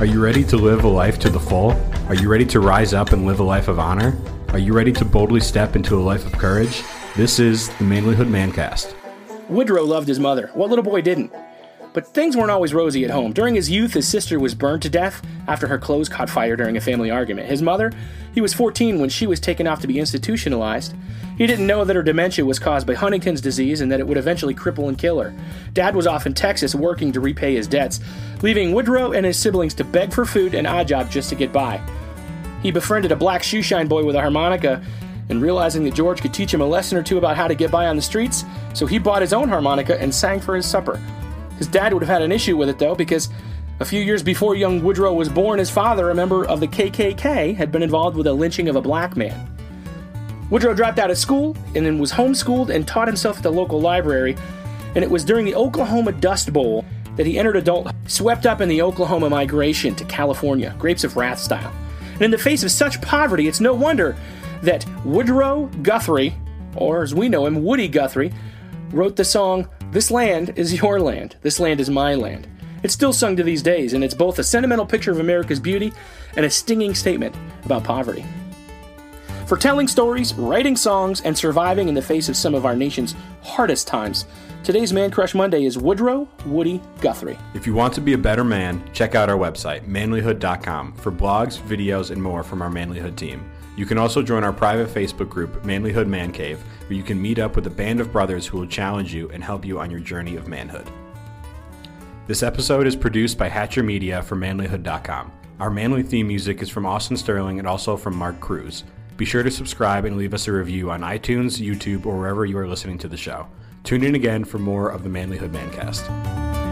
Are you ready to live a life to the full? Are you ready to rise up and live a life of honor? Are you ready to boldly step into a life of courage? This is the Manlyhood Mancast. Woodrow loved his mother. What little boy didn't? But things weren't always rosy at home. During his youth, his sister was burned to death after her clothes caught fire during a family argument. His mother, he was 14 when she was taken off to be institutionalized. He didn't know that her dementia was caused by Huntington's disease and that it would eventually cripple and kill her. Dad was off in Texas working to repay his debts, leaving Woodrow and his siblings to beg for food and odd jobs just to get by. He befriended a black shoeshine boy with a harmonica and realizing that George could teach him a lesson or two about how to get by on the streets, so he bought his own harmonica and sang for his supper. His dad would have had an issue with it, though, because a few years before young Woodrow was born, his father, a member of the KKK, had been involved with a lynching of a black man. Woodrow dropped out of school and then was homeschooled and taught himself at the local library, and it was during the Oklahoma Dust Bowl that he entered adulthood, swept up in the Oklahoma migration to California, Grapes of Wrath style. And in the face of such poverty, it's no wonder that Woodrow Guthrie, or as we know him, Woody Guthrie, wrote the song this land is your land. This land is my land. It's still sung to these days, and it's both a sentimental picture of America's beauty and a stinging statement about poverty. For telling stories, writing songs, and surviving in the face of some of our nation's hardest times, today's Man Crush Monday is Woodrow Woody Guthrie. If you want to be a better man, check out our website, manlyhood.com, for blogs, videos, and more from our Manlyhood team. You can also join our private Facebook group, Manlyhood Man Cave, where you can meet up with a band of brothers who will challenge you and help you on your journey of manhood. This episode is produced by Hatcher Media for manlyhood.com. Our manly theme music is from Austin Sterling and also from Mark Cruz. Be sure to subscribe and leave us a review on iTunes, YouTube, or wherever you are listening to the show. Tune in again for more of the Manlyhood Mancast.